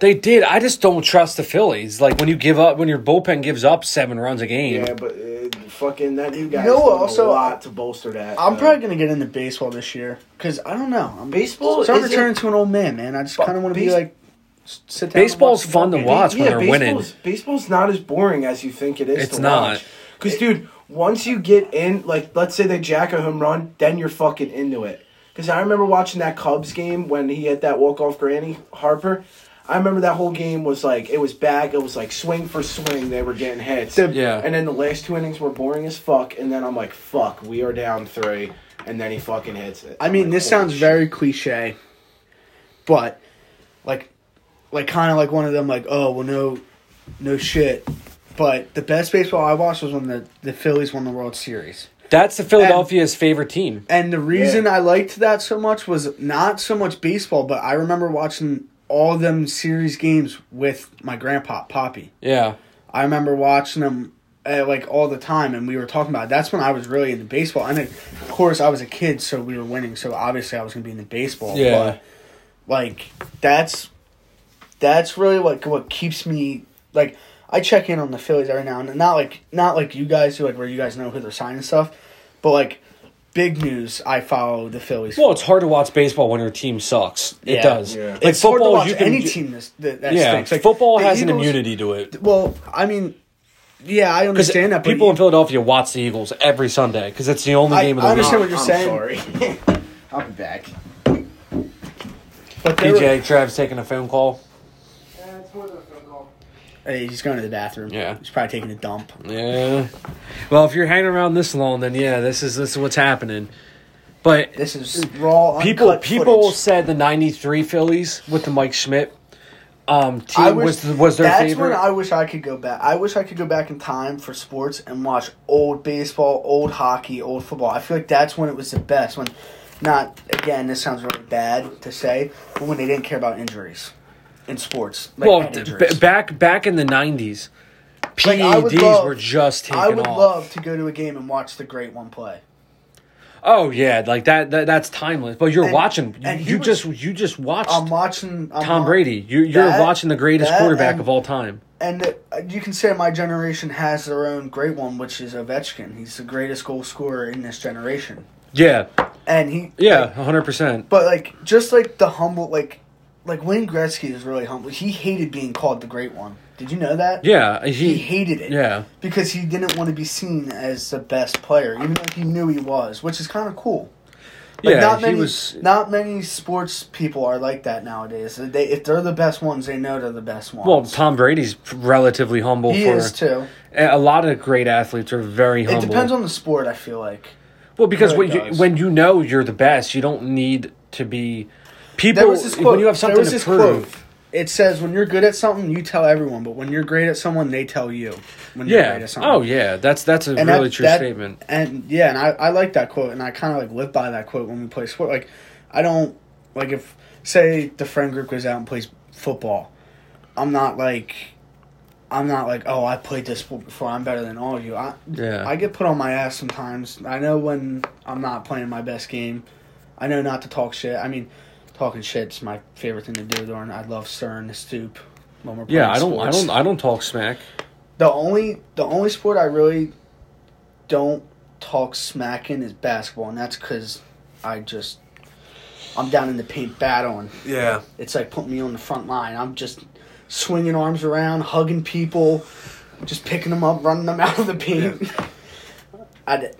they did. I just don't trust the Phillies. Like when you give up, when your bullpen gives up seven runs a game. Yeah, but uh, fucking that new guy. know also also, a lot to bolster that. I'm uh, probably gonna get into baseball this year because I don't know. I'm Baseball starting to isn't- turn into an old man, man. I just kind of want to be like s- sit down. and Baseball's watch fun to game. watch when they're winning. baseball's, Baseball's not as boring as you think it is. It's to not. Because, dude, once you get in, like, let's say they jack a home run, then you're fucking into it. Because I remember watching that Cubs game when he hit that walk off granny Harper. I remember that whole game was like it was back. It was like swing for swing. They were getting hits. The- Yeah. And then the last two innings were boring as fuck. And then I'm like, fuck, we are down three. And then he fucking hits it. I mean, I'm this like, holy sounds shit. very cliche, but like, like kind of like one of them, like, oh well, no, no shit. but the best baseball I watched was when the, the Phillies won the World Series. That's the Philadelphia's favorite team. And the reason Yeah. I liked that so much was not so much baseball, but I remember watching all them series games with my grandpa, Poppy. Yeah. I remember watching them uh, like all the time, and we were talking about. It. That's when I was really into baseball, and of course I was a kid, so we were winning. So obviously I was going to be into baseball. Yeah. But, like that's that's really like what keeps me like. I check in on the Phillies every now and then. Not like not like you guys who like where you guys know who they're signing stuff, but like big news. I follow the Phillies. Well, it's hard to watch baseball when your team sucks. It Yeah. does. Yeah. Like it's hard to football, watch you can any team this, that, that Yeah, stinks. Like, football the has an immunity to it. Well, I mean, yeah, I understand that. people you- in Philadelphia watch the Eagles every Sunday because it's the only I- game of the week. I understand what you're I'm saying. sorry. I'll be back. but they were- Trav's taking a phone call. Hey, he's going to the bathroom. Yeah. he's probably taking a dump. Yeah. Well, if you're hanging around this long, then yeah, this is this is what's happening. But This is raw. people uncut people footage. said the '93 Phillies with the Mike Schmidt um, I team wish- was was their that's favorite. when I wish I could go back. I wish I could go back in time for sports and watch old baseball, old hockey, old football. I feel like that's when it was the best. When, not again, this sounds really bad to say, but when they didn't care about injuries in sports. Like well, head d- injuries. b- back back in the '90s, Like, PEDs love- were just taken I would off. love to go to a game and watch the great one play. oh yeah, like that, that that's timeless. But you're And- watching. You, and you was- just you just watched I'm watching I'm Tom Brady. You, you're that- watching the greatest quarterback and- of all time. And uh, you can say my generation has their own great one, which is Ovechkin. He's the greatest goal scorer in this generation, Yeah, and he yeah, like, hundred percent. but like just like the humble, like like Wayne Gretzky is really humble. He hated being called the great one. Did you know that? Yeah, he he. hated it. Yeah, because he didn't want to be seen as the best player, even though he knew he was, which is kind of cool. Like, yeah, not he many, was. not many sports people are like that nowadays. They, if they're the best ones, they know they're the best ones. Well, Tom Brady's relatively humble. he for is too. a lot of great athletes are very humble. It depends on the sport. I feel like well because it when really you when you know you're the best, you don't need to be. People there was this quote. when you have something there was to prove. quote. It says when you're good at something, you tell everyone, but when you're great at someone, they tell you. When you're great Yeah. at something. Oh yeah. That's that's a And really that- true that- statement. And yeah, and I, I like that quote, and I kind of like live by that quote when we play sport. Like, I don't like if say the friend group goes out and plays football, I'm not like, I'm not like, oh, I played this sport before. I'm better than all of you. I Yeah. I get put on my ass sometimes. I know when I'm not playing my best game. I know not to talk shit. I mean, talking shit's my favorite thing to do. During I love stirring the stoop when we're playing yeah. I don't. I don't. I don't talk smack. The only the only sport I really don't talk smack in is basketball, and that's because I just I'm down in the paint battling. Yeah. It's like putting me on the front line. I'm just swinging arms around, hugging people, just picking them up, running them out of the paint. I did.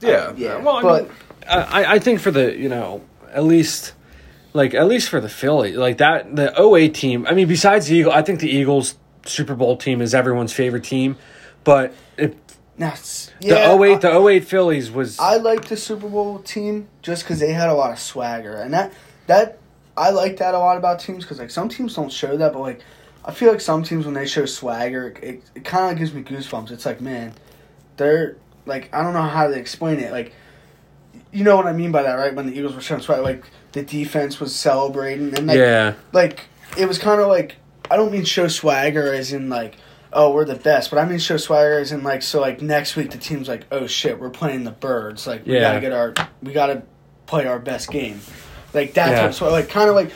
Yeah. Yeah, Well, I but- mean, I I think for the you know at least. Like at least for the Philly, like that the 08 team. I mean, besides the Eagle, I think the Eagles Super Bowl team is everyone's favorite team. But it, Now, it's- the yeah, 08 I- the 08 Phillies was I like the Super Bowl team just because they had a lot of swagger, and that that I like that a lot about teams because like some teams don't show that, but like I feel like some teams when they show swagger, it, it kind of gives me goosebumps. It's like man, they're like I don't know how to explain it. Like you know what I mean by that, right? When the Eagles were showing swagger, like the defense was celebrating, and like yeah. like it was kind of like I don't mean show swagger as in like oh we're the best, but I mean show swagger as in like so like next week the team's like oh shit we're playing the Birds like we Yeah. gotta get our we gotta play our best game like that's Yeah. what so like kind of like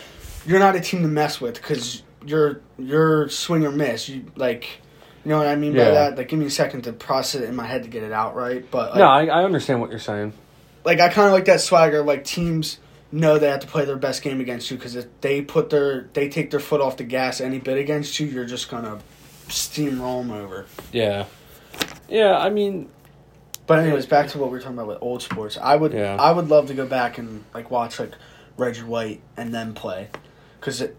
you're not a team to mess with because you're you're swing or miss you like you know what I mean by that like give me a second to process it in my head to get it out right but like, No, I, I understand what you're saying. Like I kind of like that swagger. Like teams know they have to play their best game against you because if they put their they take their foot off the gas any bit against you, you're just gonna steamroll them over. Yeah. Yeah, I mean, But anyways, back to what we were talking about with old sports. I would Yeah. I would love to go back and like watch like Reggie White and then play because it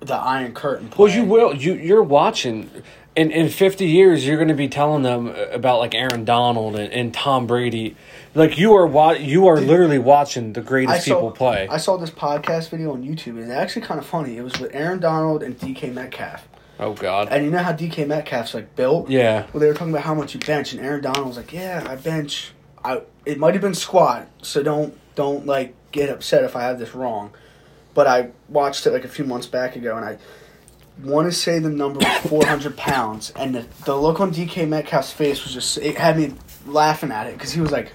the Iron Curtain. Play. well, you will. You you're watching. In in 50 years, you're going to be telling them uh, about like Aaron Donald and, and Tom Brady. Like you are wa- you are literally watching the greatest people play. I saw this podcast video on YouTube, and it's actually kind of funny. It was with Aaron Donald and DK Metcalf, Oh God. And you know how DK Metcalf's like built? Yeah. Well, they were talking about how much you bench, and Aaron Donald was like, "Yeah, I bench. I it might have been squat, so don't don't like get upset if I have this wrong." But I watched it like a few months back ago, and I want to say the number was 400 pounds, and the, the look on DK Metcalf's face was just it had me laughing at it because he was like,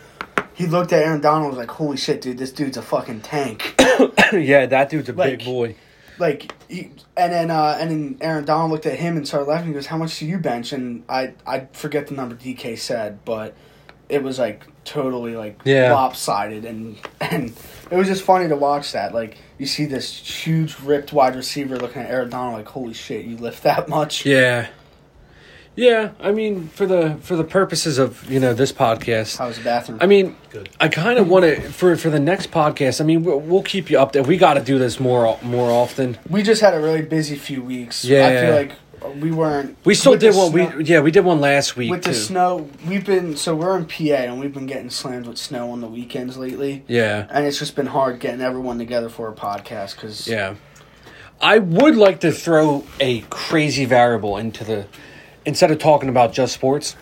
he looked at Aaron Donald was like, "Holy shit, dude, this dude's a fucking tank." yeah, that dude's a Like- big boy. like he, and then uh, and then Aaron Donald looked at him and started laughing. He goes, "How much do you bench?" And I I forget the number DK said, but it was like totally like Yeah. lopsided and and it was just funny to watch that. Like you see this huge ripped wide receiver looking at Aaron Donald like, "Holy shit, you lift that much?" Yeah. Yeah, I mean, for the for the purposes of you know this podcast, How was the bathroom? I mean, Good. I kind of want to for for the next podcast. I mean, we'll, we'll keep you updated. We got to do this more more often. we just had a really busy few weeks. Yeah, I Yeah. feel like we weren't. We still did one. snow- We yeah, we did one last week with too. the snow. We've been so we're in PA and we've been getting slammed with snow on the weekends lately. yeah, And it's just been hard getting everyone together for a podcast because yeah. I would like to throw a crazy variable into the instead of talking about just sports.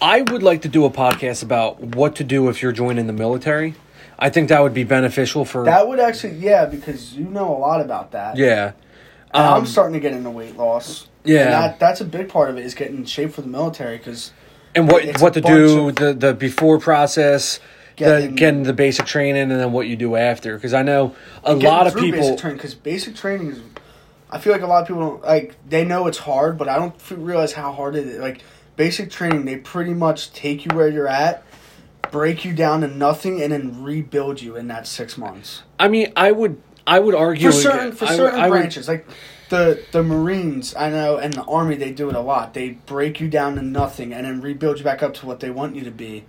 I would like to do a podcast about what to do if you're joining the military. I think that would be beneficial for that would actually yeah because you know a lot about that. yeah. Um, I'm starting to get into weight loss. Yeah. that, that's a big part of it is getting in shape for the military because and what what to do bunch the the before process the Getting- getting the basic training and then what you do after because i know a lot of people basic training because basic training is. I feel like a lot of people don't like they know it's hard, but I don't realize how hard it is. Like basic training, they pretty much take you where you're at, break you down to nothing, and then rebuild you in that six months. i mean i would i would argue for certain for I would- certain I would- branches like the the marines i know and the army they do it a lot. They break you down to nothing and then rebuild you back up to what they want you to be.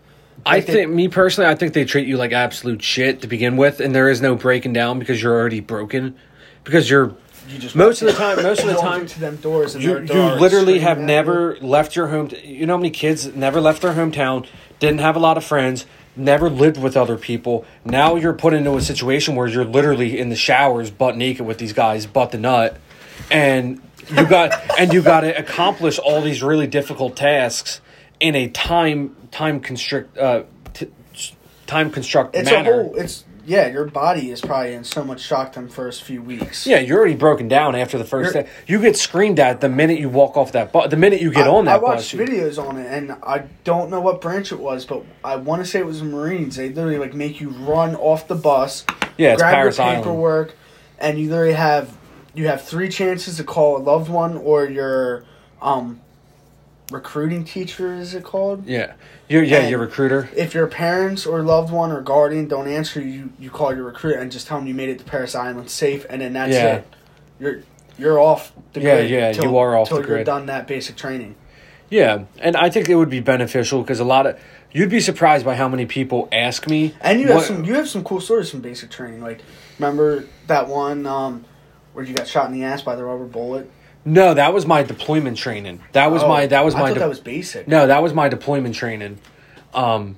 I Like they- think me personally i think they treat you like absolute shit to begin with and there is no breaking down because you're already broken. Because you're you just most of the time most of the time to them doors and you, you literally have never left your home you know how many kids never left their hometown didn't have a lot of friends never lived with other people. Now you're put into a situation where you're literally in the showers butt naked with these guys butt the nut and you got and you got to accomplish all these really difficult tasks in a time time constrict uh t- time construct it's manner a whole it's yeah your body is probably in so much shock them first few weeks yeah, you're already broken down after the 1st You're- day. You get screamed at the minute you walk off that bus. The minute you get I, on that I watched bus. you- videos on it, and I don't know what branch it was, but I want to say it was the Marines. They literally like make you run off the bus, Yeah, it's grab Parris your Island. paperwork, and you literally have you have three chances to call a loved one or your um recruiting teacher. Is it called? Yeah, you're yeah, And- your recruiter. If your parents or loved one or guardian don't answer you, you call your recruiter and just tell them you made it to Parris Island safe, and then that's Yeah. it. You're you're off the Yeah, grid. yeah, till- you are off till the you're grid. done that basic training. Yeah, and I think it would be beneficial because a lot of you'd be surprised by how many people ask me. And you have some you have some cool stories from basic training. Like remember that one um, where you got shot in the ass by the rubber bullet? No, that was my deployment training. That was Oh, my that was I my thought de- that was basic. no, that was my deployment training. Um,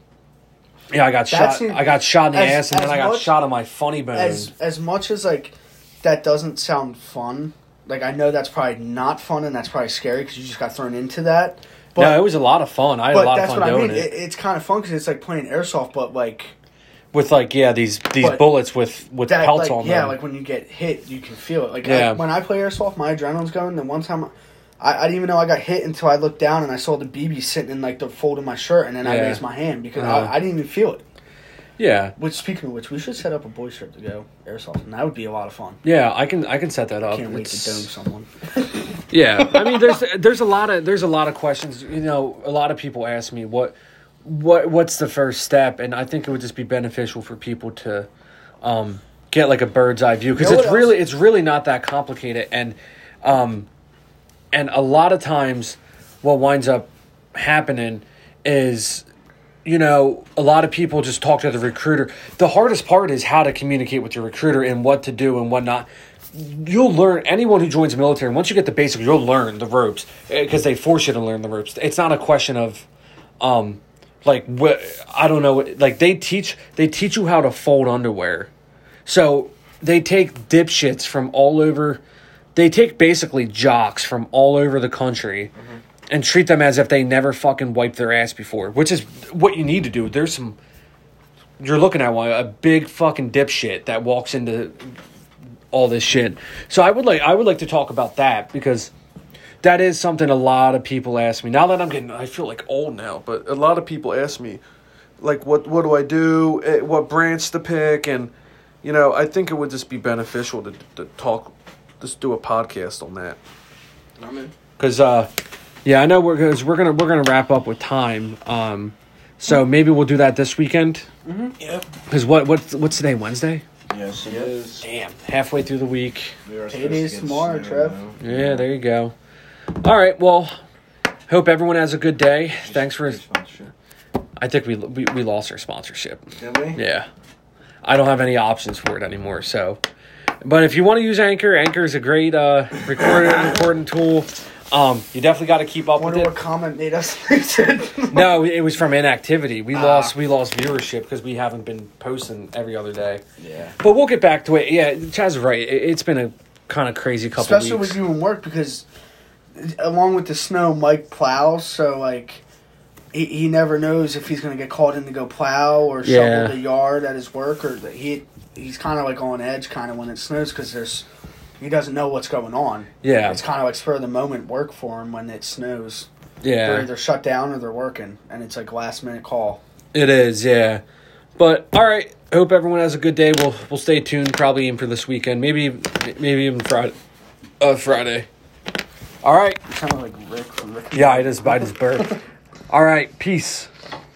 yeah, I got shot. I got shot in the as- ass, and then I got much- shot on my funny bone. As as much as like that doesn't sound fun. Like I know that's probably not fun and that's probably scary because you just got thrown into that. But no, it was a lot of fun. I had a lot of that's fun what I mean. it. It, it's kind of fun because it's like playing airsoft, but like with like yeah these these But bullets with with that. pelts Like, on yeah, them. like when you get hit, you can feel it. Like Yeah. I, when I play airsoft, my adrenaline's going. Then one time. I, I didn't even know I got hit until I looked down and I saw the BB sitting in like the fold of my shirt, and then I Yeah. raised my hand because Uh-huh. I, I didn't even feel it. yeah, Which, speaking of which, we should set up a boy trip to go airsoft, and that would be a lot of fun. yeah, I can I can set that up. Can't wait to It's- dome someone. Yeah, I mean, there's there's a lot of there's a lot of questions. You know, a lot of people ask me what what what's the first step, and I think it would just be beneficial for people to um, get like a bird's eye view because You know it's really it's really not that complicated, and um, and a lot of times what winds up happening is you know, a lot of people just talk to the recruiter. The hardest part is how to communicate with your recruiter and what to do and what not. You'll learn anyone who joins the military. Once you get the basics, you'll learn the ropes because they force you to learn the ropes. It's not a question of, um, like what I don't know. Like they teach they teach you how to fold underwear, so they take dipshits from all over they take basically jocks from all over the country mm-hmm. and treat them as if they never fucking wiped their ass before, which is what you need to do. There's some. You're looking at one a big fucking dipshit that walks into all this shit. So I would like I would like to talk about that because that is something a lot of people ask me. Now that I'm getting I feel like old now, but a lot of people ask me like what what do I do? eh, What branch to pick and you know, I think it would just be beneficial to, to talk just do a podcast on that. I'm in. Cuz uh yeah, I know we're cause we're going to we're going to wrap up with time. Um so maybe we'll do that this weekend. Mhm. Yep. Cuz what what's what's today? Wednesday? Yes, it is. Damn, halfway through the week. We are It supposed to is get tomorrow, Trev. Yeah, there you go. All right, well, hope everyone has a good day. Thanks for. I think we we, we lost our sponsorship. Did we? Yeah, I don't have any options for it anymore. So, but if you want to use Anchor, Anchor is a great uh, recording recording tool. Um, you definitely got to keep up with it. Wonder what comment made us lose it. No, it was from inactivity. We Ah. lost we lost viewership because we haven't been posting every other day. Yeah. But we'll get back to it. Yeah, Chaz is right. It, it's been a kind of crazy couple Especially weeks. with you in work because along with the snow, Mike plows, so like he, he never knows if he's gonna get called in to go plow or Yeah. shovel the yard at his work, or he he's kind of like on edge, kind of when it snows because there's he doesn't know what's going on. yeah, It's kind of like spur of the moment work for him when it snows. yeah. They're either shut down or they're working, and it's like last minute call. It is, yeah. But all right, hope everyone has a good day. We'll we'll stay tuned probably in for this weekend. Maybe maybe even Friday. Uh, Friday. All right. Like Rick from Rick. Yeah, I just by his birth. All right. Peace.